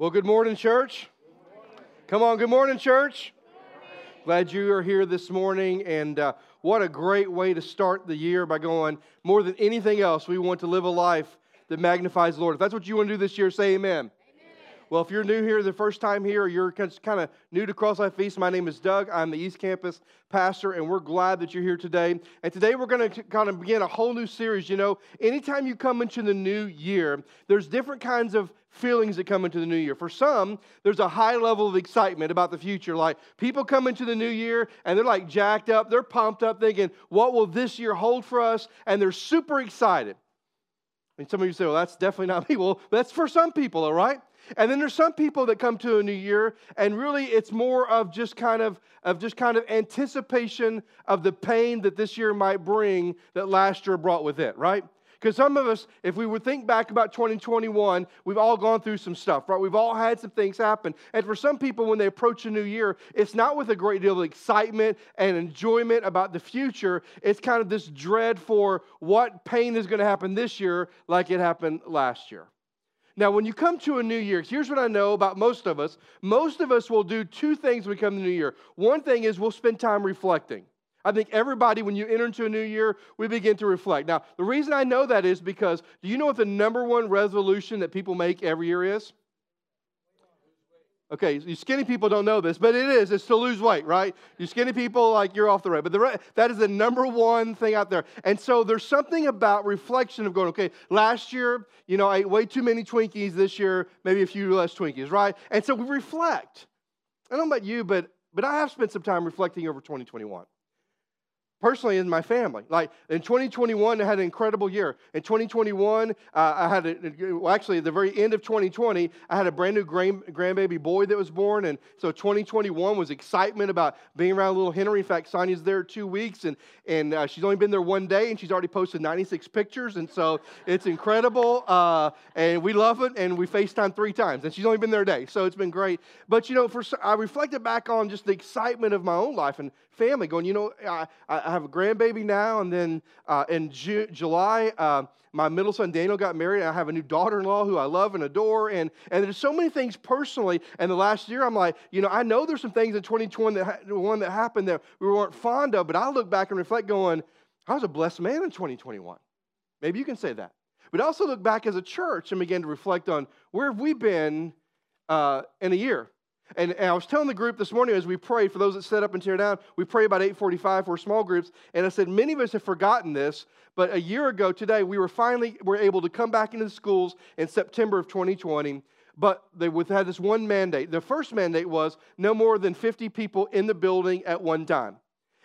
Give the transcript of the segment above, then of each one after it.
Well, good morning, church. Come on, good morning, church. Glad you are here this morning, and uh, what a great way to start the year by going, more than anything else, we want to live a life that magnifies the Lord. If that's what you want to do this year, say amen. Well, if you're new here the first time here, or you're kind of new to Cross Life East, my name is Doug. I'm the East Campus pastor, and we're glad that you're here today. And today we're going to kind of begin a whole new series. You know, anytime you come into the new year, there's different kinds of feelings that come into the new year. For some, there's a high level of excitement about the future. Like people come into the new year and they're like jacked up, they're pumped up, thinking, what will this year hold for us? And they're super excited. And some of you say, well, that's definitely not me. Well, that's for some people, all right? And then there's some people that come to a new year, and really it's more of just kind of, of just kind of anticipation of the pain that this year might bring that last year brought with it, right? Because some of us, if we would think back about 2021, we've all gone through some stuff, right? We've all had some things happen. And for some people, when they approach a new year, it's not with a great deal of excitement and enjoyment about the future. It's kind of this dread for what pain is going to happen this year, like it happened last year. Now, when you come to a new year, here's what I know about most of us. Most of us will do two things when we come to the new year. One thing is we'll spend time reflecting. I think everybody, when you enter into a new year, we begin to reflect. Now, the reason I know that is because do you know what the number one resolution that people make every year is? Okay, you skinny people don't know this, but it is. It's to lose weight, right? You skinny people, like you're off the road. But the, that is the number one thing out there. And so there's something about reflection of going, okay, last year, you know, I ate way too many Twinkies. This year, maybe a few less Twinkies, right? And so we reflect. I don't know about you, but but I have spent some time reflecting over 2021 personally in my family. Like in 2021, I had an incredible year. In 2021, uh, I had, a, well, actually, at the very end of 2020, I had a brand new grand, grandbaby boy that was born. And so 2021 was excitement about being around little Henry. In fact, Sonia's there two weeks, and, and uh, she's only been there one day, and she's already posted 96 pictures. And so it's incredible. Uh, and we love it, and we FaceTime three times. And she's only been there a day. So it's been great. But, you know, for, I reflected back on just the excitement of my own life and family, going, you know, I, I have a grandbaby now, and then uh, in Ju- July, uh, my middle son Daniel got married. I have a new daughter-in-law who I love and adore, and and there's so many things personally. And the last year, I'm like, you know, I know there's some things in 2021 that ha- one that happened that we weren't fond of, but I look back and reflect, going, I was a blessed man in 2021. Maybe you can say that. But also look back as a church and begin to reflect on where have we been uh, in a year. And, and, I was telling the group this morning as we prayed, for those that set up and tear down, we pray about 845 for small groups. And I said, many of us have forgotten this, but a year ago today, we were finally were able to come back into the schools in September of 2020. But they had this one mandate. The first mandate was no more than 50 people in the building at one time.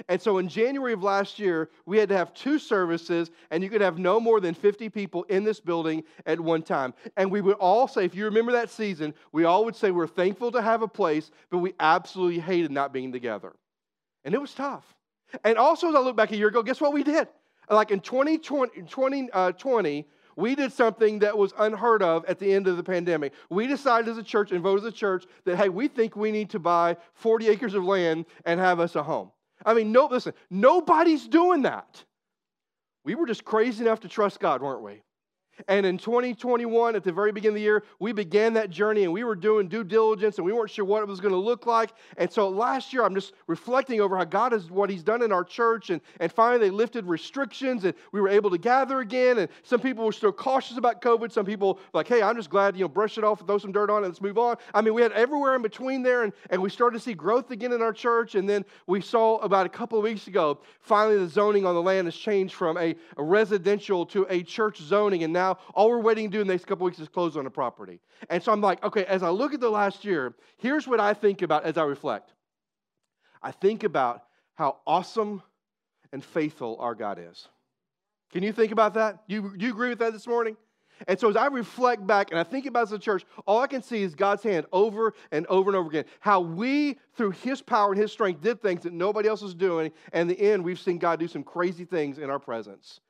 And so in January of last year, we had to have two services, and you could have no more than 50 people in this building at one time. And we would all say, if you remember that season, we all would say we're thankful to have a place, but we absolutely hated not being together. And it was tough. And also, as I look back a year ago, guess what we did? Like in 2020, 2020 uh, we did something that was unheard of at the end of the pandemic. We decided as a church and voted as a church that, hey, we think we need to buy 40 acres of land and have us a home. I mean, no, listen, nobody's doing that. We were just crazy enough to trust God, weren't we? And in 2021, at the very beginning of the year, we began that journey and we were doing due diligence and we weren't sure what it was going to look like. And so last year, I'm just reflecting over how God is what He's done in our church. And, and finally, they lifted restrictions and we were able to gather again. And some people were still cautious about COVID. Some people, like, hey, I'm just glad, you know, brush it off, throw some dirt on it, let's move on. I mean, we had everywhere in between there and, and we started to see growth again in our church. And then we saw about a couple of weeks ago, finally, the zoning on the land has changed from a, a residential to a church zoning. And now now all we're waiting to do in the next couple weeks is close on the property. And so I'm like, okay, as I look at the last year, here's what I think about as I reflect. I think about how awesome and faithful our God is. Can you think about that? You, do you agree with that this morning? And so as I reflect back and I think about the church, all I can see is God's hand over and over and over again. How we, through His power and His strength, did things that nobody else was doing. And in the end, we've seen God do some crazy things in our presence.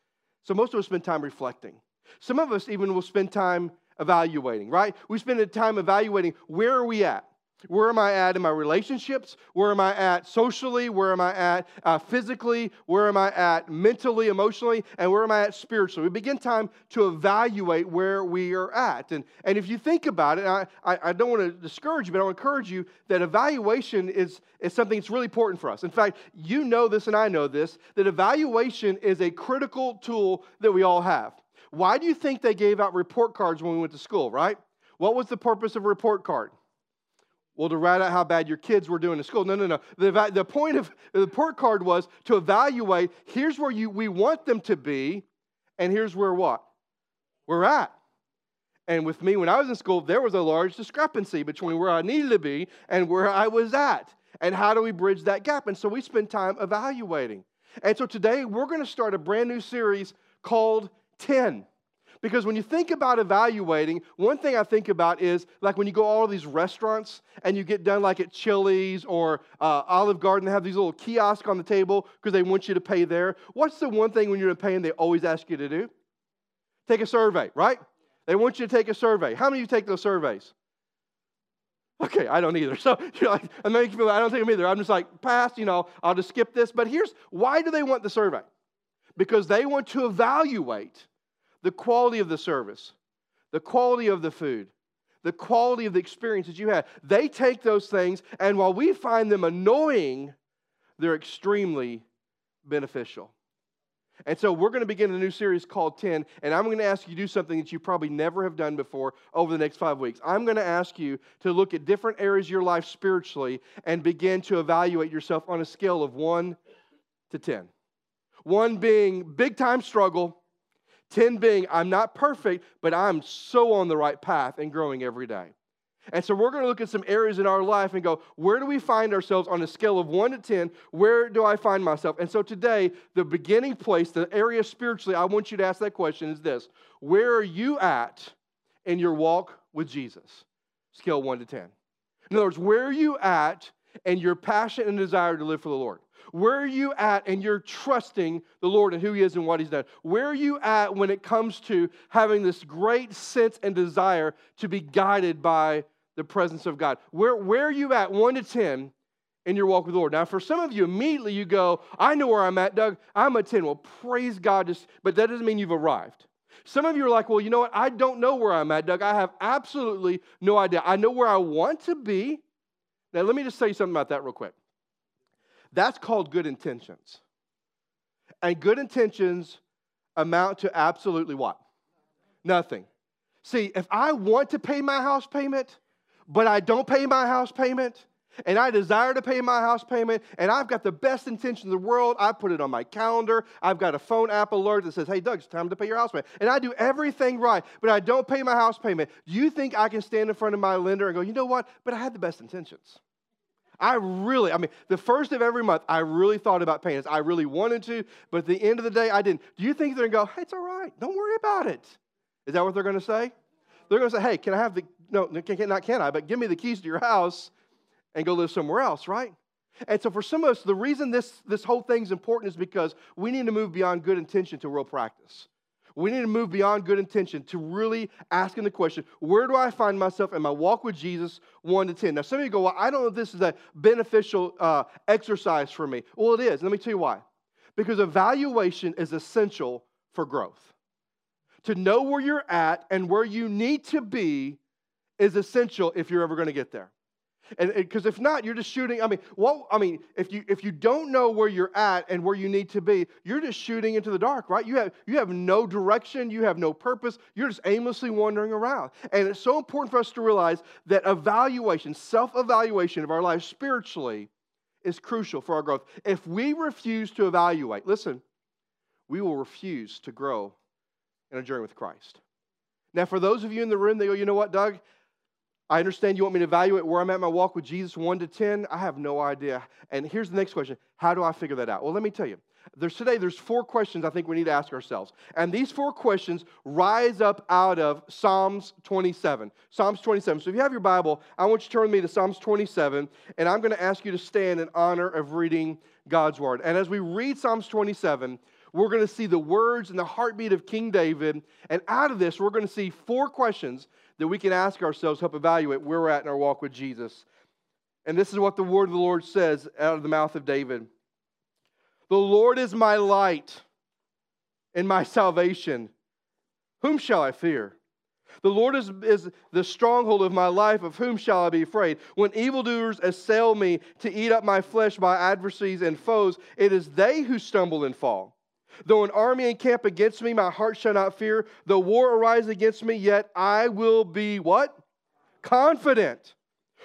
So most of us spend time reflecting. Some of us even will spend time evaluating, right? We spend time evaluating where are we at? Where am I at in my relationships? Where am I at socially? Where am I at uh, physically? Where am I at mentally, emotionally? And where am I at spiritually? We begin time to evaluate where we are at. And, and if you think about it, I, I, I don't want to discourage you, but I want to encourage you that evaluation is, is something that's really important for us. In fact, you know this and I know this that evaluation is a critical tool that we all have. Why do you think they gave out report cards when we went to school, right? What was the purpose of a report card? Well, to write out how bad your kids were doing in school. No, no, no. The, the point of the report card was to evaluate here's where you, we want them to be, and here's where what? We're at. And with me, when I was in school, there was a large discrepancy between where I needed to be and where I was at. And how do we bridge that gap? And so we spend time evaluating. And so today, we're going to start a brand new series called 10. Because when you think about evaluating, one thing I think about is like when you go all these restaurants and you get done like at Chili's or uh, Olive Garden, they have these little kiosks on the table because they want you to pay there. What's the one thing when you're paying they always ask you to do? Take a survey, right? They want you to take a survey. How many of you take those surveys? Okay, I don't either. So you're like, I'm making feel I don't take them either. I'm just like, pass, you know, I'll just skip this. But here's why do they want the survey? Because they want to evaluate the quality of the service, the quality of the food, the quality of the experience that you had. They take those things, and while we find them annoying, they're extremely beneficial. And so we're going to begin a new series called 10, and I'm going to ask you to do something that you probably never have done before over the next five weeks. I'm going to ask you to look at different areas of your life spiritually and begin to evaluate yourself on a scale of 1 to 10. 1 being big time struggle, 10 being, I'm not perfect, but I'm so on the right path and growing every day. And so we're going to look at some areas in our life and go, where do we find ourselves on a scale of 1 to 10? Where do I find myself? And so today, the beginning place, the area spiritually, I want you to ask that question is this Where are you at in your walk with Jesus? Scale 1 to 10. In other words, where are you at in your passion and desire to live for the Lord? Where are you at and you're trusting the Lord and who He is and what He's done? Where are you at when it comes to having this great sense and desire to be guided by the presence of God? Where, where are you at, 1 to 10, in your walk with the Lord? Now, for some of you, immediately you go, I know where I'm at, Doug. I'm a 10. Well, praise God, just, but that doesn't mean you've arrived. Some of you are like, well, you know what? I don't know where I'm at, Doug. I have absolutely no idea. I know where I want to be. Now, let me just say something about that real quick. That's called good intentions. And good intentions amount to absolutely what? Nothing. See, if I want to pay my house payment, but I don't pay my house payment, and I desire to pay my house payment, and I've got the best intentions in the world. I put it on my calendar. I've got a phone app alert that says, hey, Doug, it's time to pay your house payment. And I do everything right, but I don't pay my house payment. Do you think I can stand in front of my lender and go, you know what? But I had the best intentions. I really, I mean, the first of every month, I really thought about paying this. I really wanted to, but at the end of the day, I didn't. Do you think they're going to go, hey, it's all right. Don't worry about it? Is that what they're going to say? They're going to say, hey, can I have the, no, not can I, but give me the keys to your house and go live somewhere else, right? And so for some of us, the reason this, this whole thing's important is because we need to move beyond good intention to real practice. We need to move beyond good intention to really asking the question where do I find myself in my walk with Jesus 1 to 10? Now, some of you go, well, I don't know if this is a beneficial uh, exercise for me. Well, it is. Let me tell you why. Because evaluation is essential for growth. To know where you're at and where you need to be is essential if you're ever going to get there. And because if not, you're just shooting. I mean, what? I mean, if you if you don't know where you're at and where you need to be, you're just shooting into the dark, right? You have you have no direction, you have no purpose. You're just aimlessly wandering around. And it's so important for us to realize that evaluation, self-evaluation of our lives spiritually, is crucial for our growth. If we refuse to evaluate, listen, we will refuse to grow in a journey with Christ. Now, for those of you in the room, they go, you know what, Doug? I understand you want me to evaluate where I'm at my walk with Jesus 1 to 10. I have no idea. And here's the next question How do I figure that out? Well, let me tell you. There's today, there's four questions I think we need to ask ourselves. And these four questions rise up out of Psalms 27. Psalms 27. So if you have your Bible, I want you to turn with me to Psalms 27, and I'm going to ask you to stand in honor of reading God's Word. And as we read Psalms 27, we're going to see the words and the heartbeat of King David. And out of this, we're going to see four questions that we can ask ourselves, help evaluate where we're at in our walk with Jesus. And this is what the word of the Lord says out of the mouth of David The Lord is my light and my salvation. Whom shall I fear? The Lord is, is the stronghold of my life. Of whom shall I be afraid? When evildoers assail me to eat up my flesh, my adversaries and foes, it is they who stumble and fall. Though an army encamp against me, my heart shall not fear. Though war arise against me, yet I will be what? Confident.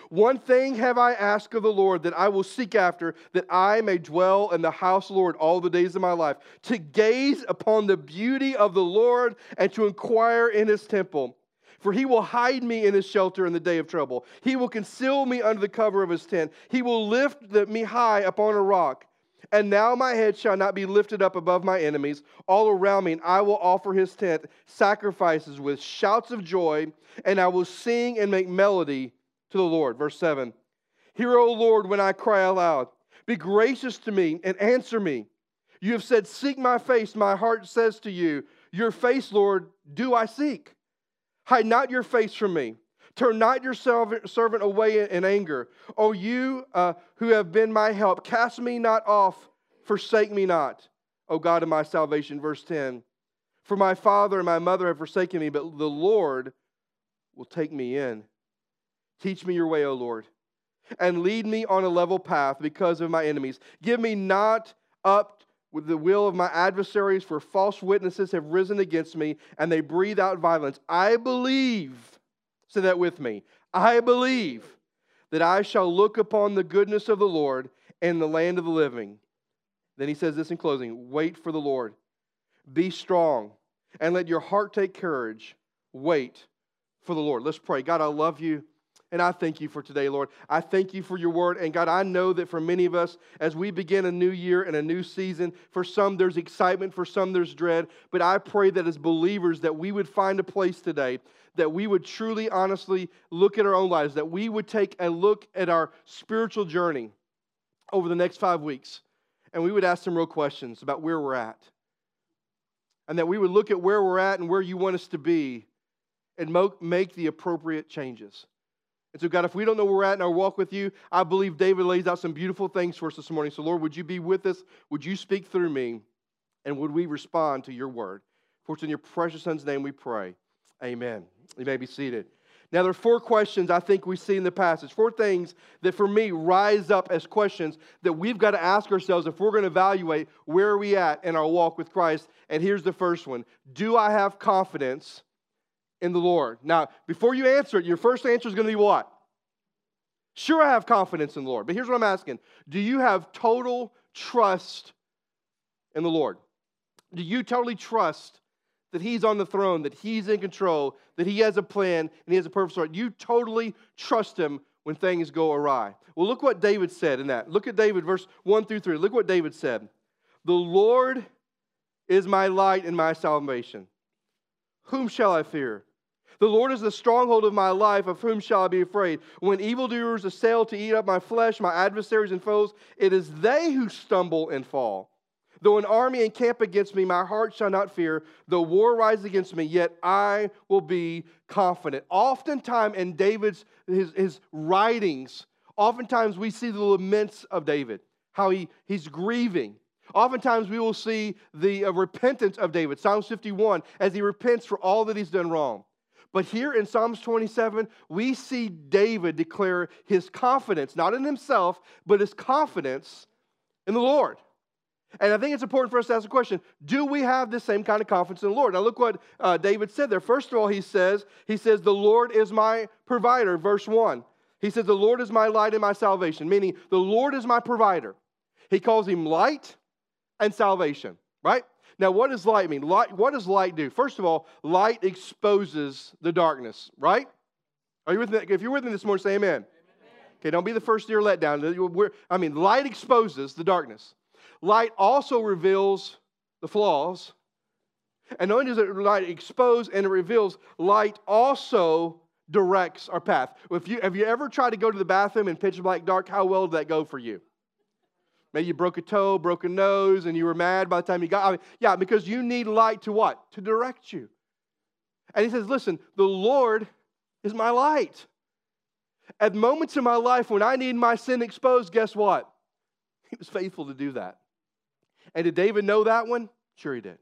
One thing have I asked of the Lord that I will seek after, that I may dwell in the house of the Lord all the days of my life, to gaze upon the beauty of the Lord and to inquire in his temple. For he will hide me in his shelter in the day of trouble. He will conceal me under the cover of his tent. He will lift me high upon a rock. And now my head shall not be lifted up above my enemies all around me, and I will offer his tent sacrifices with shouts of joy, and I will sing and make melody to the Lord. Verse 7 Hear, O Lord, when I cry aloud. Be gracious to me and answer me. You have said, Seek my face. My heart says to you, Your face, Lord, do I seek. Hide not your face from me. Turn not your servant away in anger. O you uh, who have been my help, cast me not off, forsake me not, O God of my salvation. Verse 10 For my father and my mother have forsaken me, but the Lord will take me in. Teach me your way, O Lord, and lead me on a level path because of my enemies. Give me not up with the will of my adversaries, for false witnesses have risen against me, and they breathe out violence. I believe, say that with me, I believe that I shall look upon the goodness of the Lord and the land of the living. Then he says this in closing wait for the Lord. Be strong, and let your heart take courage. Wait for the Lord. Let's pray. God, I love you. And I thank you for today, Lord. I thank you for your word. And God, I know that for many of us, as we begin a new year and a new season, for some there's excitement, for some there's dread. But I pray that as believers, that we would find a place today, that we would truly, honestly look at our own lives, that we would take a look at our spiritual journey over the next five weeks. And we would ask some real questions about where we're at. And that we would look at where we're at and where you want us to be and make the appropriate changes. And so, God, if we don't know where we're at in our walk with you, I believe David lays out some beautiful things for us this morning. So, Lord, would you be with us? Would you speak through me? And would we respond to your word? For it's in your precious son's name we pray. Amen. You may be seated. Now, there are four questions I think we see in the passage, four things that for me rise up as questions that we've got to ask ourselves if we're going to evaluate where are we at in our walk with Christ. And here's the first one Do I have confidence in the Lord. Now, before you answer it, your first answer is going to be what? Sure, I have confidence in the Lord. But here's what I'm asking Do you have total trust in the Lord? Do you totally trust that He's on the throne, that He's in control, that He has a plan, and He has a purpose? You totally trust Him when things go awry? Well, look what David said in that. Look at David, verse 1 through 3. Look what David said The Lord is my light and my salvation. Whom shall I fear? The Lord is the stronghold of my life, of whom shall I be afraid? When evildoers assail to eat up my flesh, my adversaries and foes, it is they who stumble and fall. Though an army encamp against me, my heart shall not fear. Though war rise against me, yet I will be confident. Oftentimes in David's his, his writings, oftentimes we see the laments of David, how he, he's grieving. Oftentimes we will see the uh, repentance of David, Psalms 51, as he repents for all that he's done wrong. But here in Psalms 27, we see David declare his confidence, not in himself, but his confidence in the Lord. And I think it's important for us to ask the question do we have the same kind of confidence in the Lord? Now, look what uh, David said there. First of all, he says, he says, The Lord is my provider, verse 1. He says, The Lord is my light and my salvation, meaning the Lord is my provider. He calls him light and salvation, right? Now, what does light mean? Light, what does light do? First of all, light exposes the darkness, right? Are you with me? If you're with me this morning, say amen. amen. Okay, don't be the first year let down. I mean, light exposes the darkness. Light also reveals the flaws. And not only does it light expose and it reveals, light also directs our path. If you, have you ever tried to go to the bathroom in pitch black dark? How well did that go for you? Maybe you broke a toe, broke a nose, and you were mad by the time you got. I mean, yeah, because you need light to what? To direct you. And he says, Listen, the Lord is my light. At moments in my life when I need my sin exposed, guess what? He was faithful to do that. And did David know that one? Sure, he did.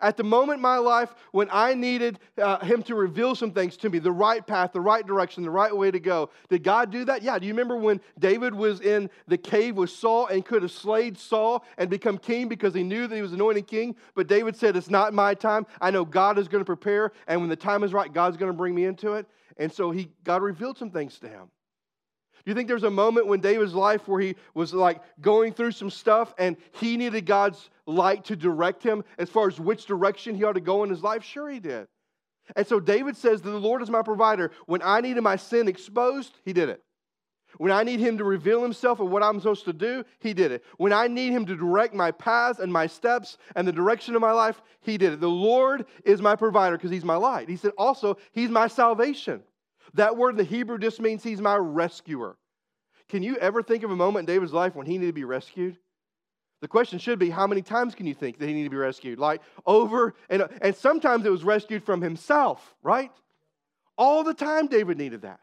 At the moment in my life when I needed uh, him to reveal some things to me, the right path, the right direction, the right way to go, did God do that? Yeah. Do you remember when David was in the cave with Saul and could have slayed Saul and become king because he knew that he was anointed king? But David said, It's not my time. I know God is going to prepare, and when the time is right, God's going to bring me into it. And so he, God revealed some things to him. Do you think there's a moment when David's life where he was like going through some stuff and he needed God's light to direct him as far as which direction he ought to go in his life? Sure, he did. And so David says that the Lord is my provider. When I needed my sin exposed, he did it. When I need him to reveal himself and what I'm supposed to do, he did it. When I need him to direct my paths and my steps and the direction of my life, he did it. The Lord is my provider because he's my light. He said also, he's my salvation. That word in the Hebrew just means he's my rescuer. Can you ever think of a moment in David's life when he needed to be rescued? The question should be how many times can you think that he needed to be rescued? Like over and and sometimes it was rescued from himself, right? All the time David needed that.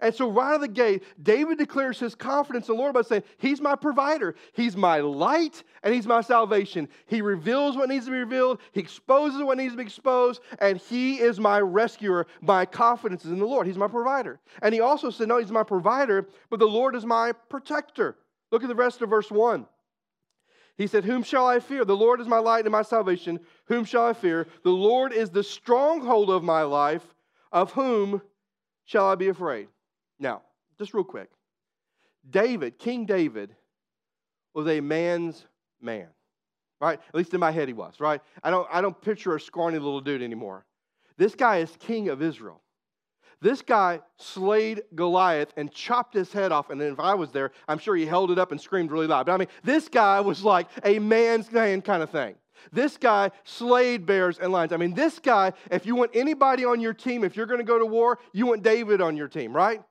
And so, right out of the gate, David declares his confidence in the Lord by saying, He's my provider, He's my light, and He's my salvation. He reveals what needs to be revealed, He exposes what needs to be exposed, and He is my rescuer. My confidence is in the Lord. He's my provider. And he also said, No, He's my provider, but the Lord is my protector. Look at the rest of verse 1. He said, Whom shall I fear? The Lord is my light and my salvation. Whom shall I fear? The Lord is the stronghold of my life. Of whom shall I be afraid? Now, just real quick David, King David, was a man's man, right? At least in my head, he was, right? I don't, I don't picture a scrawny little dude anymore. This guy is king of Israel. This guy slayed Goliath and chopped his head off. And then if I was there, I'm sure he held it up and screamed really loud. But I mean, this guy was like a man's man kind of thing. This guy slayed bears and lions. I mean, this guy, if you want anybody on your team, if you're going to go to war, you want David on your team, right?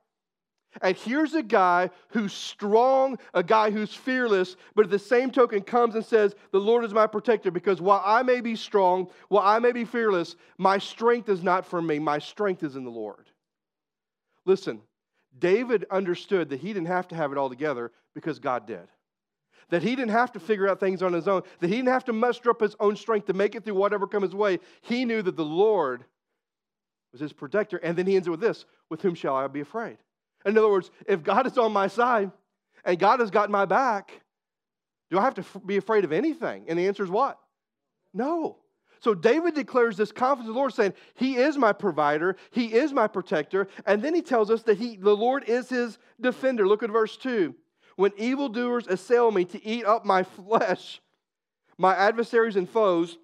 And here's a guy who's strong, a guy who's fearless, but at the same token comes and says, The Lord is my protector, because while I may be strong, while I may be fearless, my strength is not from me. My strength is in the Lord. Listen, David understood that he didn't have to have it all together because God did. That he didn't have to figure out things on his own, that he didn't have to muster up his own strength to make it through whatever comes his way. He knew that the Lord was his protector. And then he ends it with this With whom shall I be afraid? In other words, if God is on my side and God has got my back, do I have to be afraid of anything? And the answer is what? No. So David declares this confidence in the Lord, saying, He is my provider, He is my protector. And then he tells us that he, the Lord is his defender. Look at verse 2. When evildoers assail me to eat up my flesh, my adversaries and foes,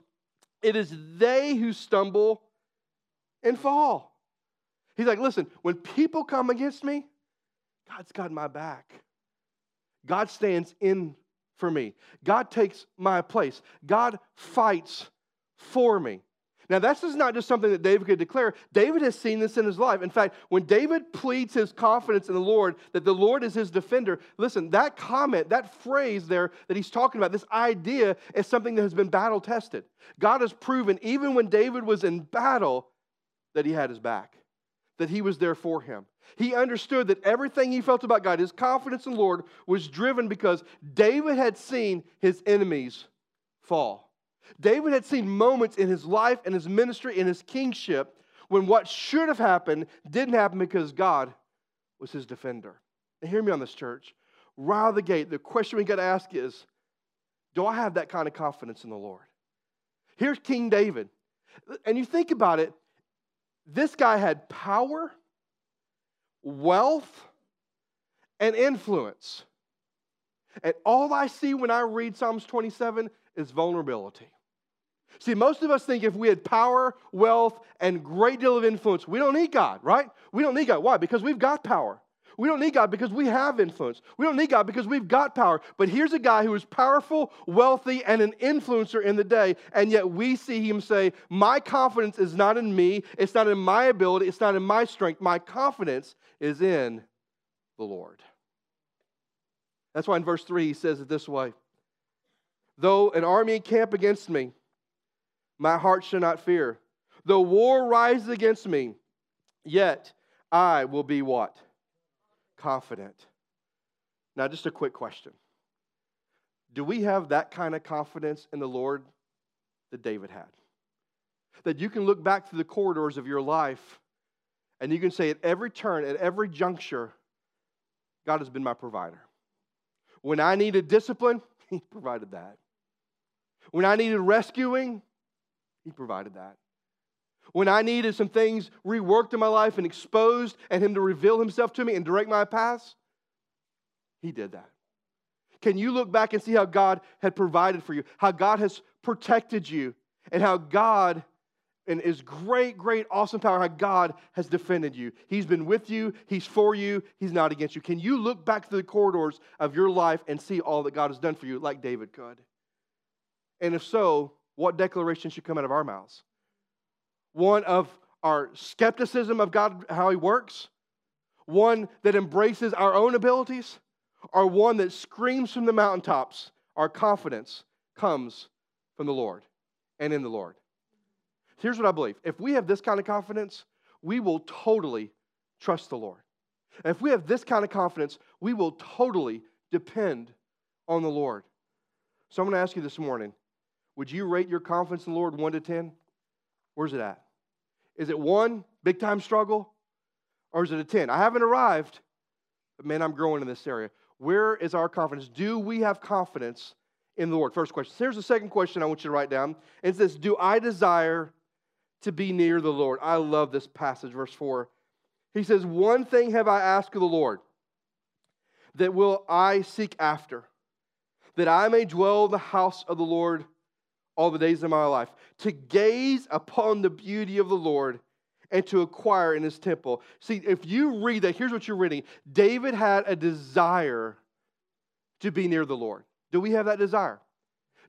it is they who stumble and fall. He's like, listen, when people come against me, God's got my back. God stands in for me. God takes my place. God fights for me. Now, this is not just something that David could declare. David has seen this in his life. In fact, when David pleads his confidence in the Lord, that the Lord is his defender, listen, that comment, that phrase there that he's talking about, this idea is something that has been battle tested. God has proven, even when David was in battle, that he had his back that he was there for him. He understood that everything he felt about God, his confidence in the Lord, was driven because David had seen his enemies fall. David had seen moments in his life and his ministry and his kingship when what should have happened didn't happen because God was his defender. And hear me on this, church. Right out of the gate, the question we got to ask is Do I have that kind of confidence in the Lord? Here's King David. And you think about it, this guy had power, wealth, and influence. And all I see when I read Psalms 27 is vulnerability. See, most of us think if we had power, wealth, and great deal of influence, we don't need God, right? We don't need God. Why? Because we've got power. We don't need God because we have influence. We don't need God because we've got power. But here's a guy who is powerful, wealthy, and an influencer in the day, and yet we see him say, My confidence is not in me, it's not in my ability, it's not in my strength. My confidence is in the Lord. That's why in verse 3 he says it this way Though an army encamp against me, my heart shall not fear. Though war rises against me, yet I will be what? confident. Now, just a quick question Do we have that kind of confidence in the Lord that David had? That you can look back through the corridors of your life and you can say at every turn, at every juncture, God has been my provider. When I needed discipline, He provided that. When I needed rescuing, He provided that. When I needed some things reworked in my life and exposed and Him to reveal Himself to me and direct my paths, He did that. Can you look back and see how God had provided for you, how God has protected you, and how God and his great, great, awesome power, how God has defended you. He's been with you, He's for you, He's not against you. Can you look back through the corridors of your life and see all that God has done for you, like David could? And if so, what declaration should come out of our mouths? One of our skepticism of God, how He works? One that embraces our own abilities? Or one that screams from the mountaintops, our confidence comes from the Lord and in the Lord? Here's what I believe if we have this kind of confidence, we will totally trust the Lord. if we have this kind of confidence, we will totally depend on the Lord. So I'm going to ask you this morning would you rate your confidence in the Lord 1 to 10? Where's it at? Is it 1, big time struggle? Or is it a 10? I haven't arrived, but man, I'm growing in this area. Where is our confidence? Do we have confidence in the Lord? First question. Here's the second question I want you to write down. It's this Do I desire to be near the Lord. I love this passage, verse 4. He says, One thing have I asked of the Lord, that will I seek after, that I may dwell in the house of the Lord all the days of my life, to gaze upon the beauty of the Lord and to acquire in his temple. See, if you read that, here's what you're reading David had a desire to be near the Lord. Do we have that desire?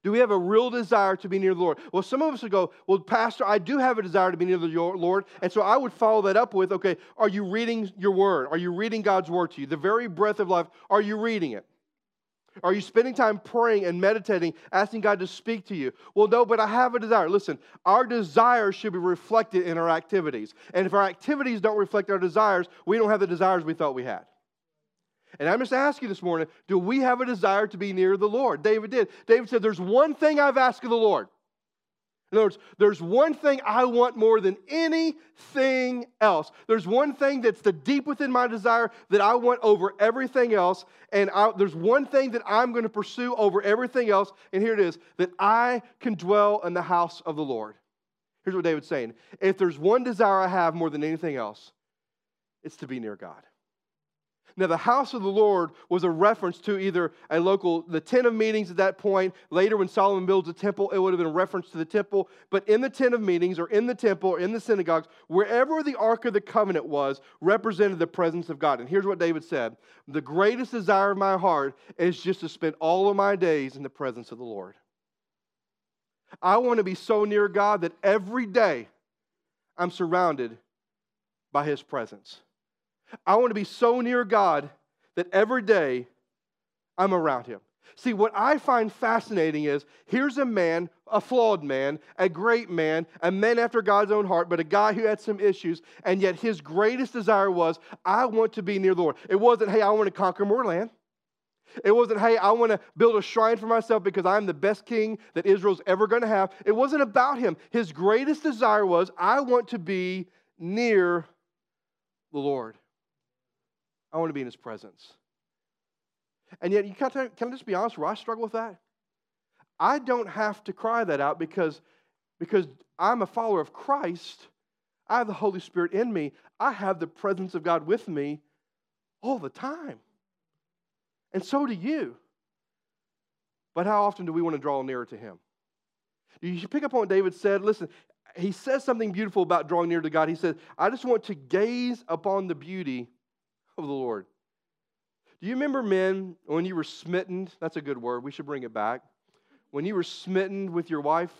Do we have a real desire to be near the Lord? Well, some of us would go, Well, Pastor, I do have a desire to be near the Lord. And so I would follow that up with, Okay, are you reading your word? Are you reading God's word to you? The very breath of life, are you reading it? Are you spending time praying and meditating, asking God to speak to you? Well, no, but I have a desire. Listen, our desires should be reflected in our activities. And if our activities don't reflect our desires, we don't have the desires we thought we had. And I'm just asking this morning do we have a desire to be near the Lord? David did. David said, There's one thing I've asked of the Lord. In other words, there's one thing I want more than anything else. There's one thing that's the deep within my desire that I want over everything else. And I, there's one thing that I'm going to pursue over everything else. And here it is that I can dwell in the house of the Lord. Here's what David's saying If there's one desire I have more than anything else, it's to be near God. Now, the house of the Lord was a reference to either a local, the tent of meetings at that point. Later, when Solomon builds a temple, it would have been a reference to the temple. But in the tent of meetings, or in the temple, or in the synagogues, wherever the Ark of the Covenant was, represented the presence of God. And here's what David said The greatest desire of my heart is just to spend all of my days in the presence of the Lord. I want to be so near God that every day I'm surrounded by His presence. I want to be so near God that every day I'm around Him. See, what I find fascinating is here's a man, a flawed man, a great man, a man after God's own heart, but a guy who had some issues, and yet his greatest desire was, I want to be near the Lord. It wasn't, hey, I want to conquer more land. It wasn't, hey, I want to build a shrine for myself because I'm the best king that Israel's ever going to have. It wasn't about him. His greatest desire was, I want to be near the Lord. I want to be in his presence. And yet, you can I, can I just be honest where I struggle with that? I don't have to cry that out because, because I'm a follower of Christ. I have the Holy Spirit in me. I have the presence of God with me all the time. And so do you. But how often do we want to draw nearer to Him? You should pick up on what David said. Listen, he says something beautiful about drawing near to God. He says, I just want to gaze upon the beauty of the Lord. Do you remember men when you were smitten? That's a good word. We should bring it back. When you were smitten with your wife?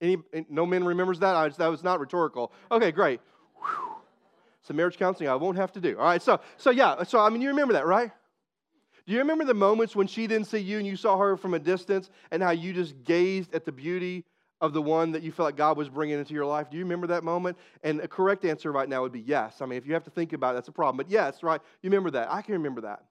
Any, no man remembers that? I, that was not rhetorical. Okay, great. Whew. Some marriage counseling I won't have to do. All right, so, so yeah, so I mean, you remember that, right? Do you remember the moments when she didn't see you and you saw her from a distance and how you just gazed at the beauty of the one that you felt like God was bringing into your life? Do you remember that moment? And a correct answer right now would be yes. I mean, if you have to think about it, that's a problem. But yes, right? You remember that. I can remember that.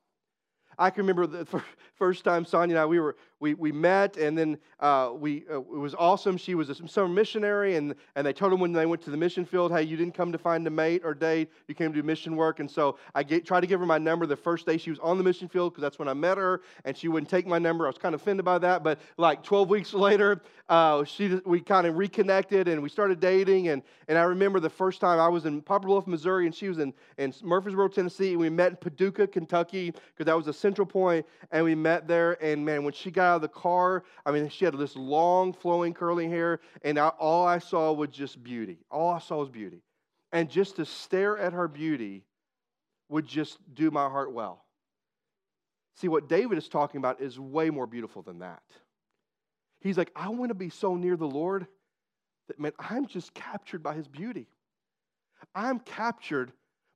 I can remember the first time Sonia and I we were we, we met, and then uh, we uh, it was awesome. She was a summer missionary, and and they told them when they went to the mission field, hey, you didn't come to find a mate or date, you came to do mission work. And so I get, tried to give her my number the first day she was on the mission field because that's when I met her, and she wouldn't take my number. I was kind of offended by that, but like 12 weeks later, uh, she we kind of reconnected and we started dating. And and I remember the first time I was in Poplar Bluff, Missouri, and she was in in Murfreesboro, Tennessee, and we met in Paducah, Kentucky, because that was a central point, and we met there. And man, when she got out of the car. I mean, she had this long, flowing, curling hair, and I, all I saw was just beauty. All I saw was beauty. And just to stare at her beauty would just do my heart well. See, what David is talking about is way more beautiful than that. He's like, I want to be so near the Lord that, man, I'm just captured by his beauty. I'm captured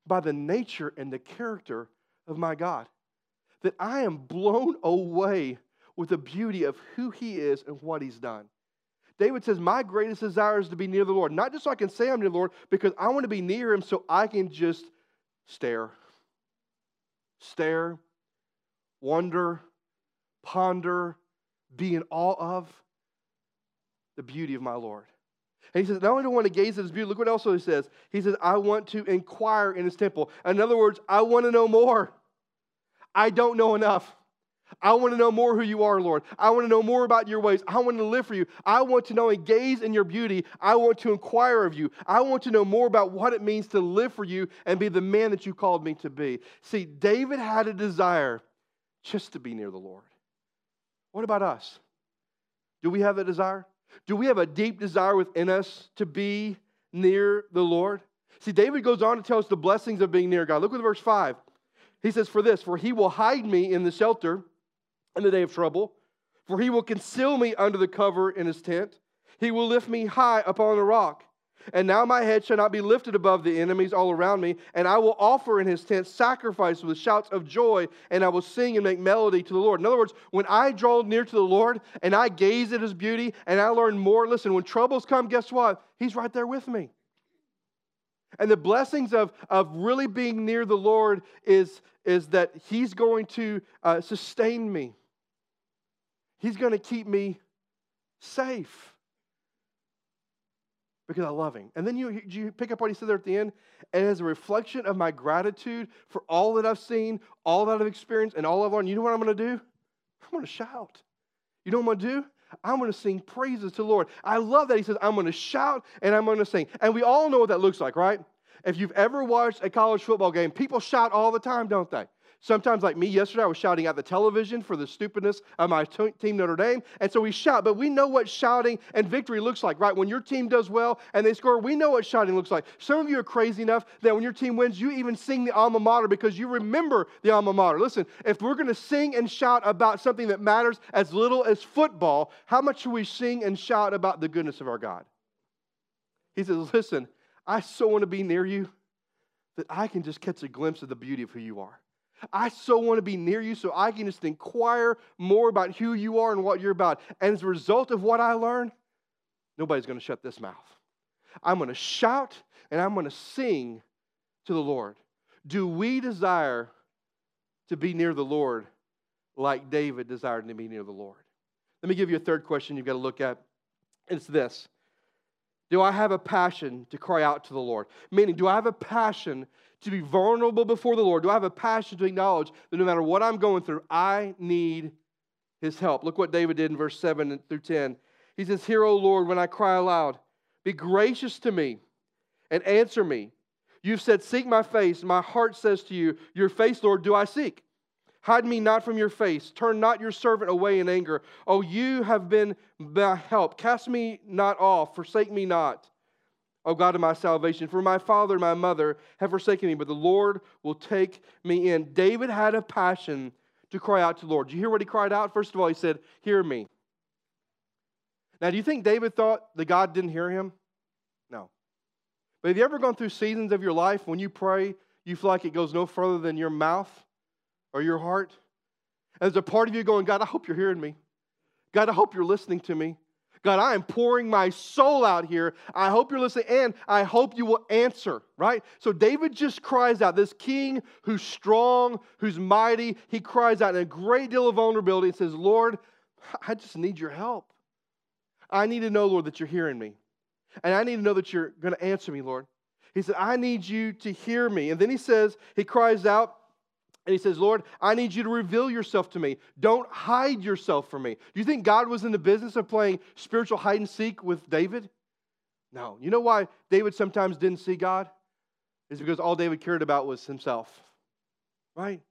by the nature and the character of my God. That I am blown away with the beauty of who he is and what he's done. David says, My greatest desire is to be near the Lord. Not just so I can say I'm near the Lord, because I want to be near him so I can just stare. Stare, wonder, ponder, be in awe of the beauty of my Lord. And he says, Not only do I want to gaze at his beauty, look what else he says. He says, I want to inquire in his temple. In other words, I want to know more. I don't know enough. I want to know more who you are, Lord. I want to know more about your ways. I want to live for you. I want to know and gaze in your beauty. I want to inquire of you. I want to know more about what it means to live for you and be the man that you called me to be. See, David had a desire just to be near the Lord. What about us? Do we have that desire? Do we have a deep desire within us to be near the Lord? See, David goes on to tell us the blessings of being near God. Look at verse 5. He says, For this, for he will hide me in the shelter in the day of trouble. For he will conceal me under the cover in his tent. He will lift me high upon a rock. And now my head shall not be lifted above the enemies all around me. And I will offer in his tent sacrifice with shouts of joy, and I will sing and make melody to the Lord. In other words, when I draw near to the Lord and I gaze at his beauty and I learn more, listen, when troubles come, guess what? He's right there with me. And the blessings of, of really being near the Lord is, is that he's going to uh, sustain me. He's going to keep me safe because I love him. And then you, you pick up what he said there at the end, and as a reflection of my gratitude for all that I've seen, all that I've experienced, and all I've learned, you know what I'm going to do? I'm going to shout. You know what I'm going to do? I'm going to sing praises to the Lord. I love that he says, I'm going to shout and I'm going to sing. And we all know what that looks like, right? If you've ever watched a college football game, people shout all the time, don't they? Sometimes, like me yesterday, I was shouting at the television for the stupidness of my t- team Notre Dame. And so we shout, but we know what shouting and victory looks like, right? When your team does well and they score, we know what shouting looks like. Some of you are crazy enough that when your team wins, you even sing the alma mater because you remember the alma mater. Listen, if we're going to sing and shout about something that matters as little as football, how much should we sing and shout about the goodness of our God? He says, Listen, I so want to be near you that I can just catch a glimpse of the beauty of who you are. I so want to be near you so I can just inquire more about who you are and what you're about. And as a result of what I learn, nobody's going to shut this mouth. I'm going to shout and I'm going to sing to the Lord. Do we desire to be near the Lord like David desired to be near the Lord? Let me give you a third question you've got to look at. It's this Do I have a passion to cry out to the Lord? Meaning, do I have a passion to be vulnerable before the Lord? Do I have a passion to acknowledge that no matter what I'm going through, I need his help? Look what David did in verse 7 through 10. He says, Hear, O Lord, when I cry aloud, be gracious to me and answer me. You've said, Seek my face. My heart says to you, Your face, Lord, do I seek. Hide me not from your face. Turn not your servant away in anger. Oh, you have been my help. Cast me not off. Forsake me not. O God of my salvation. For my father and my mother have forsaken me, but the Lord will take me in. David had a passion to cry out to the Lord. Do you hear what he cried out? First of all, he said, Hear me. Now, do you think David thought that God didn't hear him? No. But have you ever gone through seasons of your life when you pray, you feel like it goes no further than your mouth or your heart? And there's a part of you going, God, I hope you're hearing me. God, I hope you're listening to me. God, I am pouring my soul out here. I hope you're listening, and I hope you will answer, right? So David just cries out, this king who's strong, who's mighty, he cries out in a great deal of vulnerability and says, Lord, I just need your help. I need to know, Lord, that you're hearing me. And I need to know that you're going to answer me, Lord. He said, I need you to hear me. And then he says, he cries out, and he says, Lord, I need you to reveal yourself to me. Don't hide yourself from me. Do you think God was in the business of playing spiritual hide and seek with David? No. You know why David sometimes didn't see God? Is because all David cared about was himself. Right?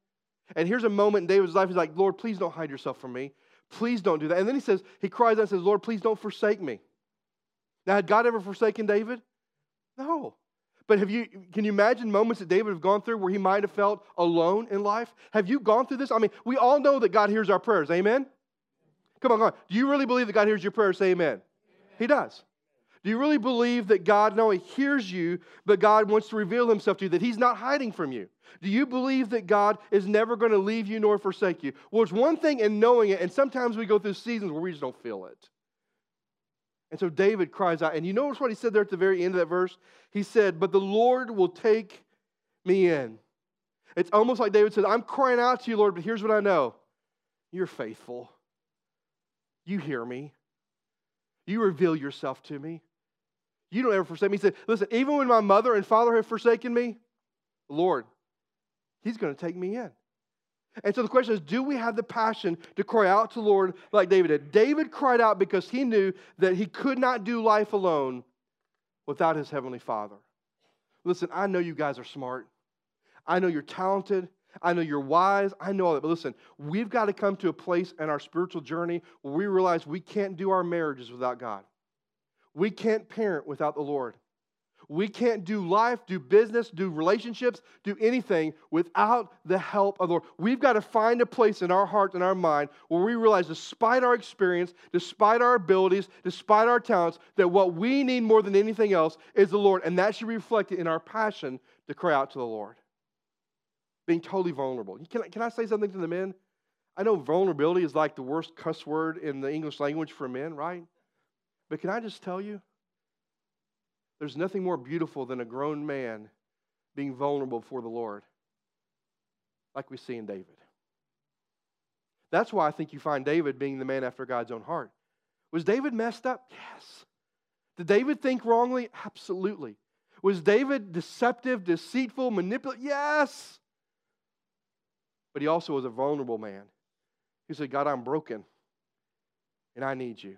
And here's a moment in David's life. He's like, Lord, please don't hide yourself from me. Please don't do that. And then he says, he cries out and says, Lord, please don't forsake me. Now, had God ever forsaken David? No. But have you, can you imagine moments that David have gone through where he might have felt alone in life? Have you gone through this? I mean, we all know that God hears our prayers. Amen? Come on, come on. Do you really believe that God hears your prayers? Say amen. amen. He does. Do you really believe that God not only hears you, but God wants to reveal himself to you, that he's not hiding from you? Do you believe that God is never going to leave you nor forsake you? Well, it's one thing in knowing it, and sometimes we go through seasons where we just don't feel it. And so David cries out. And you notice what he said there at the very end of that verse? He said, But the Lord will take me in. It's almost like David said, I'm crying out to you, Lord, but here's what I know you're faithful. You hear me. You reveal yourself to me. You don't ever forsake me. He said, Listen, even when my mother and father have forsaken me, Lord, He's going to take me in. And so the question is do we have the passion to cry out to the Lord like David did? David cried out because he knew that he could not do life alone without his heavenly Father. Listen, I know you guys are smart. I know you're talented. I know you're wise. I know all that. But listen, we've got to come to a place in our spiritual journey where we realize we can't do our marriages without God. We can't parent without the Lord. We can't do life, do business, do relationships, do anything without the help of the Lord. We've got to find a place in our heart and our mind where we realize, despite our experience, despite our abilities, despite our talents, that what we need more than anything else is the Lord. And that should be reflected in our passion to cry out to the Lord. Being totally vulnerable. Can I, can I say something to the men? I know vulnerability is like the worst cuss word in the English language for men, right? But can I just tell you? There's nothing more beautiful than a grown man being vulnerable before the Lord, like we see in David. That's why I think you find David being the man after God's own heart. Was David messed up? Yes. Did David think wrongly? Absolutely. Was David deceptive, deceitful, manipulative? Yes. But he also was a vulnerable man. He said, God, I'm broken and I need you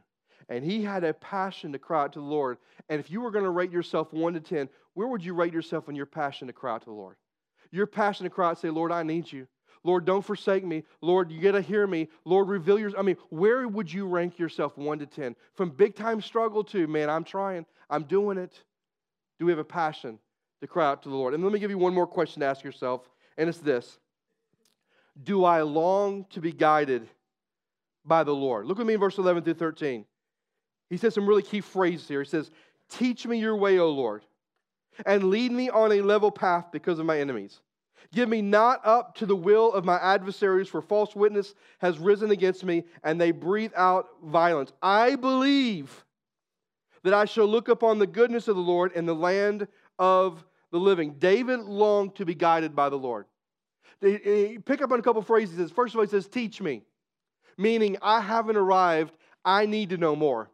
and he had a passion to cry out to the Lord. And if you were going to rate yourself 1 to 10, where would you rate yourself in your passion to cry out to the Lord? Your passion to cry out and say, Lord, I need you. Lord, don't forsake me. Lord, you got to hear me. Lord, reveal your. I mean, where would you rank yourself 1 to 10? From big time struggle to, man, I'm trying, I'm doing it. Do we have a passion to cry out to the Lord? And let me give you one more question to ask yourself, and it's this Do I long to be guided by the Lord? Look with me in verse 11 through 13. He says some really key phrases here. He says, Teach me your way, O Lord, and lead me on a level path because of my enemies. Give me not up to the will of my adversaries, for false witness has risen against me, and they breathe out violence. I believe that I shall look upon the goodness of the Lord in the land of the living. David longed to be guided by the Lord. Pick up on a couple phrases. First of all, he says, Teach me, meaning I haven't arrived, I need to know more.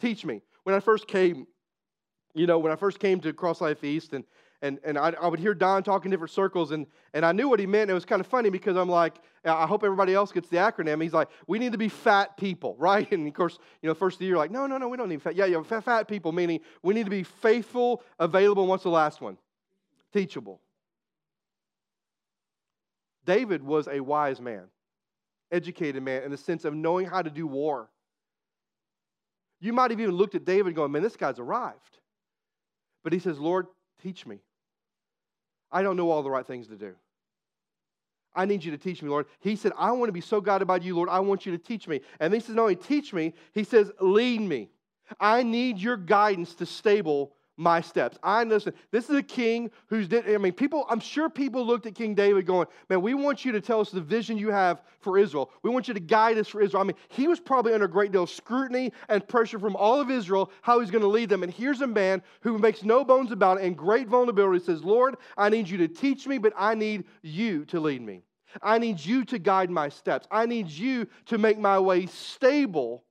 Teach me. When I first came, you know, when I first came to Cross Life East and and, and I, I, would hear Don talk in different circles, and, and I knew what he meant. It was kind of funny because I'm like, I hope everybody else gets the acronym. He's like, we need to be fat people, right? And of course, you know, first of the year, like, no, no, no, we don't need fat. Yeah, yeah, fat, fat people, meaning we need to be faithful, available. what's the last one? Teachable. David was a wise man, educated man in the sense of knowing how to do war. You might have even looked at David going, man, this guy's arrived. But he says, Lord, teach me. I don't know all the right things to do. I need you to teach me, Lord. He said, I want to be so guided by you, Lord. I want you to teach me. And he says, not only teach me, he says, lead me. I need your guidance to stable my steps. I listen. This is a king who's did. I mean, people. I'm sure people looked at King David, going, "Man, we want you to tell us the vision you have for Israel. We want you to guide us for Israel." I mean, he was probably under a great deal of scrutiny and pressure from all of Israel how he's going to lead them. And here's a man who makes no bones about it and great vulnerability says, "Lord, I need you to teach me, but I need you to lead me. I need you to guide my steps. I need you to make my way stable."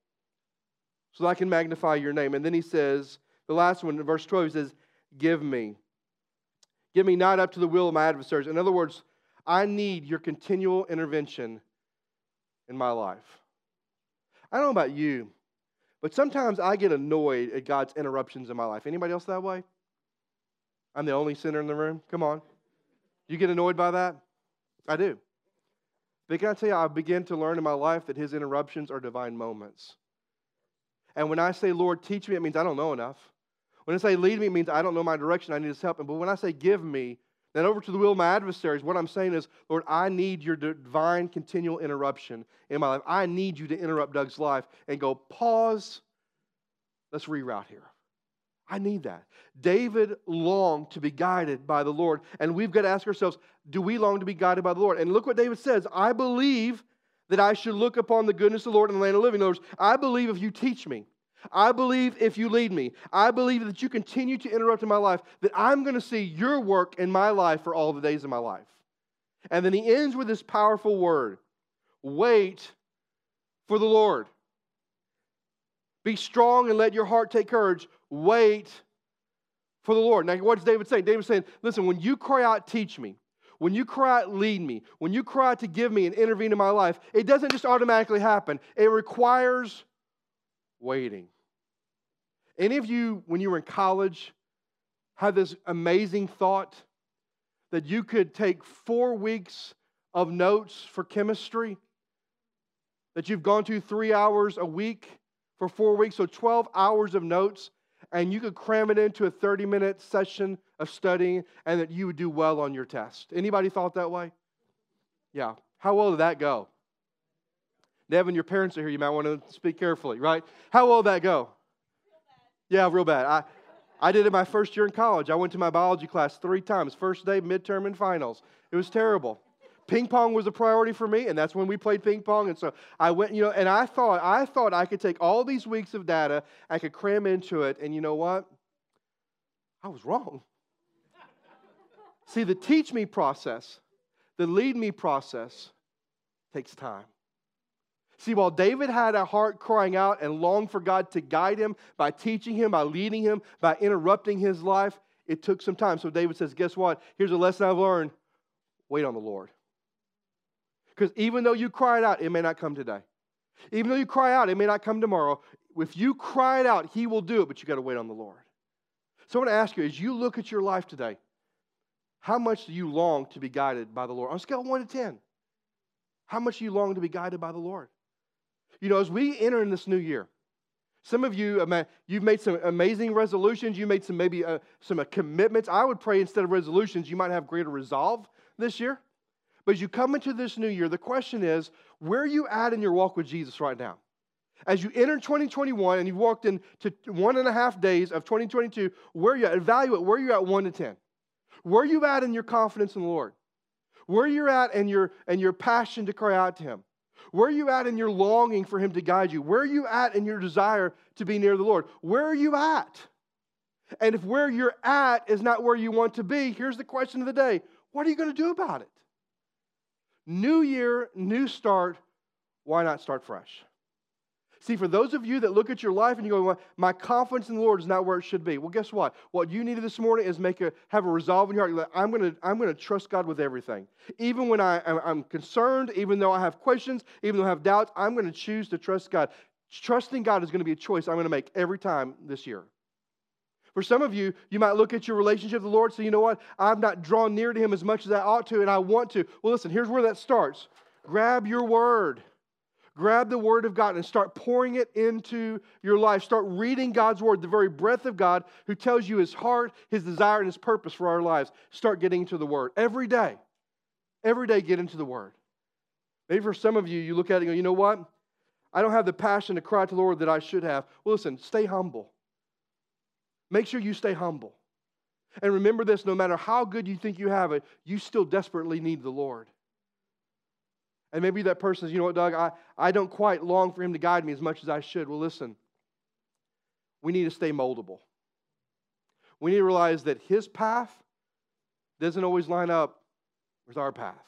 So that I can magnify your name. And then he says, the last one, verse 12, he says, Give me. Give me not up to the will of my adversaries. In other words, I need your continual intervention in my life. I don't know about you, but sometimes I get annoyed at God's interruptions in my life. Anybody else that way? I'm the only sinner in the room. Come on. You get annoyed by that? I do. But can I tell you, I begin to learn in my life that his interruptions are divine moments. And when I say, Lord, teach me, it means I don't know enough. When I say lead me, it means I don't know my direction. I need his help. But when I say give me, then over to the will of my adversaries, what I'm saying is, Lord, I need your divine continual interruption in my life. I need you to interrupt Doug's life and go, pause, let's reroute here. I need that. David longed to be guided by the Lord. And we've got to ask ourselves, do we long to be guided by the Lord? And look what David says I believe that I should look upon the goodness of the Lord in the land of living. In other words, I believe if you teach me, I believe if you lead me, I believe that you continue to interrupt in my life, that I'm going to see your work in my life for all the days of my life. And then he ends with this powerful word wait for the Lord. Be strong and let your heart take courage. Wait for the Lord. Now, what's David saying? David's saying, listen, when you cry out, teach me. When you cry out, lead me. When you cry out to give me and intervene in my life, it doesn't just automatically happen. It requires waiting. Any of you, when you were in college, had this amazing thought that you could take four weeks of notes for chemistry? That you've gone to three hours a week for four weeks, so 12 hours of notes, and you could cram it into a 30 minute session of studying, and that you would do well on your test. Anybody thought that way? Yeah. How well did that go? Devin, your parents are here. You might want to speak carefully, right? How well did that go? Yeah, real bad. I, I did it my first year in college. I went to my biology class three times first day, midterm, and finals. It was terrible. Ping pong was a priority for me, and that's when we played ping pong. And so I went, you know, and I thought, I thought I could take all these weeks of data, I could cram into it, and you know what? I was wrong. See, the teach me process, the lead me process takes time. See, while David had a heart crying out and longed for God to guide him by teaching him, by leading him, by interrupting his life, it took some time. So David says, Guess what? Here's a lesson I've learned wait on the Lord. Because even though you cry it out, it may not come today. Even though you cry out, it may not come tomorrow. If you cry it out, He will do it, but you got to wait on the Lord. So I want to ask you as you look at your life today, how much do you long to be guided by the Lord? On a scale of 1 to 10, how much do you long to be guided by the Lord? You know, as we enter in this new year, some of you, you've made some amazing resolutions. You made some maybe uh, some uh, commitments. I would pray instead of resolutions, you might have greater resolve this year. But as you come into this new year, the question is, where are you at in your walk with Jesus right now? As you enter 2021 and you've walked into one and a half days of 2022, where are you at? Evaluate where you're at 1 to 10. Where are you at in your confidence in the Lord? Where you're at in your, and your passion to cry out to Him? Where are you at in your longing for Him to guide you? Where are you at in your desire to be near the Lord? Where are you at? And if where you're at is not where you want to be, here's the question of the day what are you going to do about it? New year, new start. Why not start fresh? See, for those of you that look at your life and you go, my confidence in the Lord is not where it should be. Well, guess what? What you needed this morning is make a have a resolve in your heart. I'm going to I'm to trust God with everything, even when I, I'm concerned, even though I have questions, even though I have doubts. I'm going to choose to trust God. Trusting God is going to be a choice I'm going to make every time this year. For some of you, you might look at your relationship with the Lord, say, you know what? I've not drawn near to Him as much as I ought to, and I want to. Well, listen, here's where that starts. Grab your word. Grab the Word of God and start pouring it into your life. Start reading God's Word, the very breath of God who tells you His heart, His desire, and His purpose for our lives. Start getting into the Word every day. Every day, get into the Word. Maybe for some of you, you look at it and go, you know what? I don't have the passion to cry to the Lord that I should have. Well, listen, stay humble. Make sure you stay humble. And remember this no matter how good you think you have it, you still desperately need the Lord. And maybe that person says, you know what, Doug, I, I don't quite long for him to guide me as much as I should. Well, listen, we need to stay moldable. We need to realize that his path doesn't always line up with our path.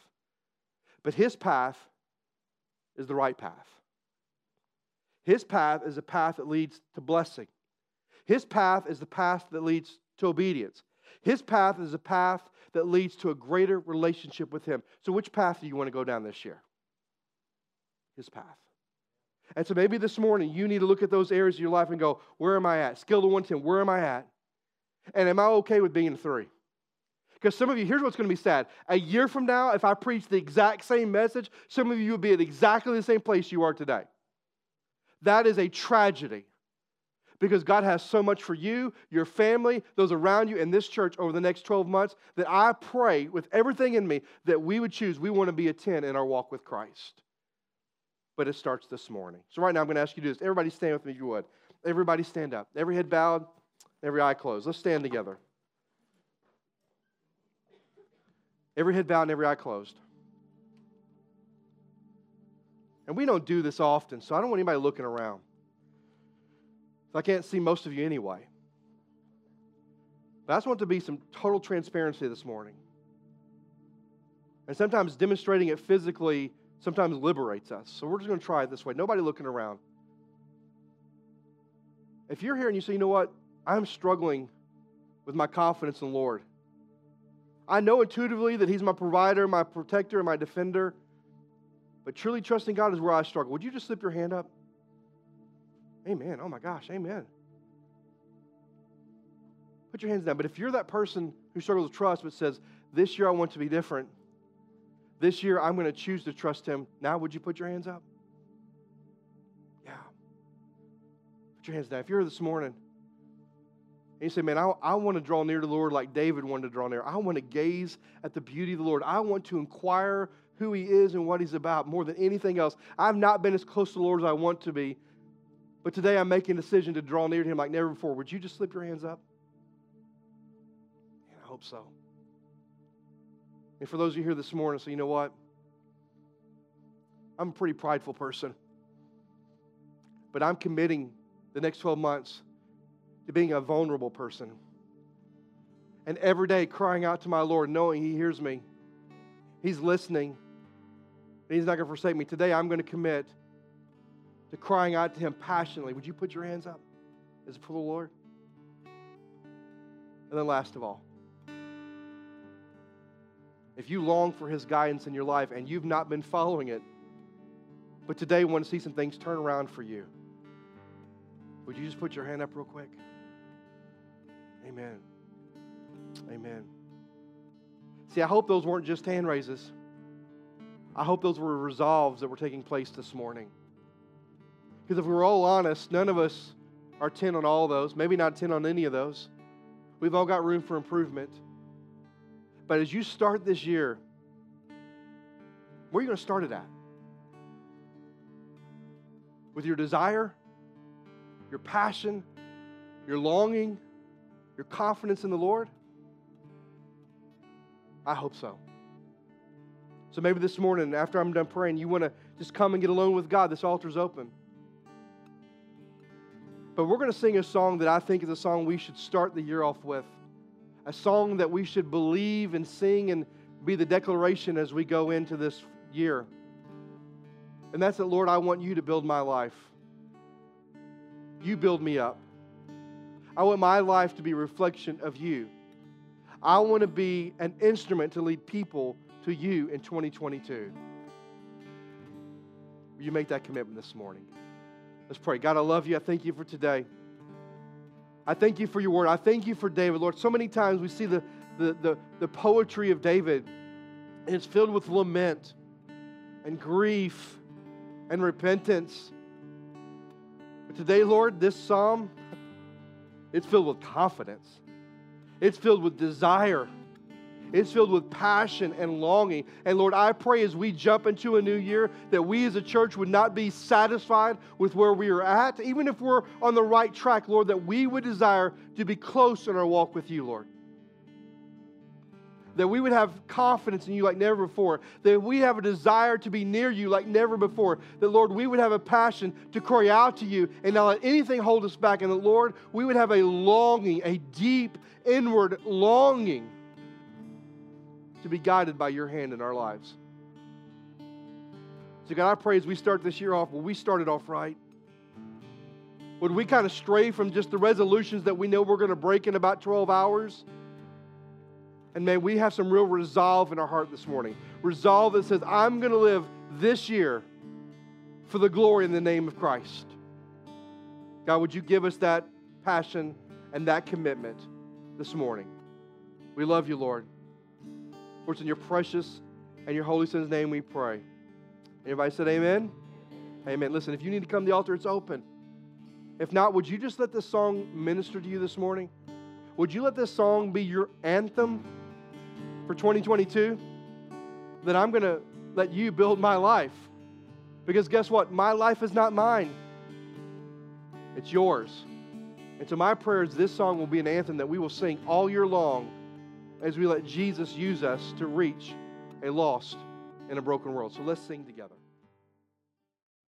But his path is the right path. His path is a path that leads to blessing. His path is the path that leads to obedience. His path is a path that leads to a greater relationship with Him. So, which path do you want to go down this year? His path. And so, maybe this morning you need to look at those areas of your life and go, Where am I at? Scale to 110, where am I at? And am I okay with being three? Because some of you, here's what's going to be sad. A year from now, if I preach the exact same message, some of you will be at exactly the same place you are today. That is a tragedy because God has so much for you, your family, those around you, and this church over the next 12 months that I pray with everything in me that we would choose. We want to be a 10 in our walk with Christ. But it starts this morning. So, right now, I'm going to ask you to do this. Everybody stand with me if you would. Everybody stand up. Every head bowed, every eye closed. Let's stand together. Every head bowed and every eye closed. And we don't do this often, so I don't want anybody looking around. I can't see most of you anyway. But I just want to be some total transparency this morning. And sometimes demonstrating it physically sometimes liberates us. So we're just going to try it this way. Nobody looking around. If you're here and you say, you know what, I'm struggling with my confidence in the Lord. I know intuitively that He's my provider, my protector, and my defender. But truly trusting God is where I struggle. Would you just slip your hand up? Amen. Oh my gosh, amen. Put your hands down. But if you're that person who struggles with trust but says, This year I want to be different, this year I'm going to choose to trust Him, now would you put your hands up? Yeah. Put your hands down. If you're here this morning, and you say, Man, I, I want to draw near to the Lord like David wanted to draw near. I want to gaze at the beauty of the Lord. I want to inquire who He is and what He's about more than anything else. I've not been as close to the Lord as I want to be, but today I'm making a decision to draw near to Him like never before. Would you just slip your hands up? And I hope so. And for those of you here this morning, so you know what? I'm a pretty prideful person. But I'm committing the next 12 months to being a vulnerable person. And every day crying out to my Lord, knowing He hears me. He's listening. He's not going to forsake me. Today I'm going to commit to crying out to Him passionately. Would you put your hands up? It for the Lord? And then, last of all, if you long for His guidance in your life and you've not been following it, but today want to see some things turn around for you, would you just put your hand up real quick? Amen. Amen. See, I hope those weren't just hand raises. I hope those were resolves that were taking place this morning. Because if we're all honest, none of us are 10 on all those, maybe not 10 on any of those. We've all got room for improvement. But as you start this year, where are you going to start it at? With your desire, your passion, your longing, your confidence in the Lord? I hope so. So maybe this morning, after I'm done praying, you want to just come and get alone with God. This altar's open. But we're going to sing a song that I think is a song we should start the year off with. A song that we should believe and sing and be the declaration as we go into this year. And that's that, Lord, I want you to build my life. You build me up. I want my life to be a reflection of you. I want to be an instrument to lead people to you in 2022. Will you make that commitment this morning? Let's pray. God, I love you. I thank you for today. I thank you for your word. I thank you for David, Lord. So many times we see the, the, the, the poetry of David, and it's filled with lament and grief and repentance. But today, Lord, this psalm, it's filled with confidence. It's filled with desire. It's filled with passion and longing. And Lord, I pray as we jump into a new year that we as a church would not be satisfied with where we are at, even if we're on the right track, Lord, that we would desire to be close in our walk with you, Lord. That we would have confidence in you like never before, that we have a desire to be near you like never before, that, Lord, we would have a passion to cry out to you and not let anything hold us back, and that, Lord, we would have a longing, a deep inward longing to be guided by your hand in our lives. So, God, I pray as we start this year off, will we start it off right? Would we kind of stray from just the resolutions that we know we're going to break in about 12 hours? And may we have some real resolve in our heart this morning. Resolve that says, I'm going to live this year for the glory in the name of Christ. God, would you give us that passion and that commitment this morning? We love you, Lord. For it's in your precious and your holy son's name we pray. Everybody said amen? Amen. Listen, if you need to come to the altar, it's open. If not, would you just let this song minister to you this morning? Would you let this song be your anthem for 2022, then I'm going to let you build my life. Because guess what? My life is not mine, it's yours. And so, my prayer is this song will be an anthem that we will sing all year long as we let Jesus use us to reach a lost and a broken world. So, let's sing together.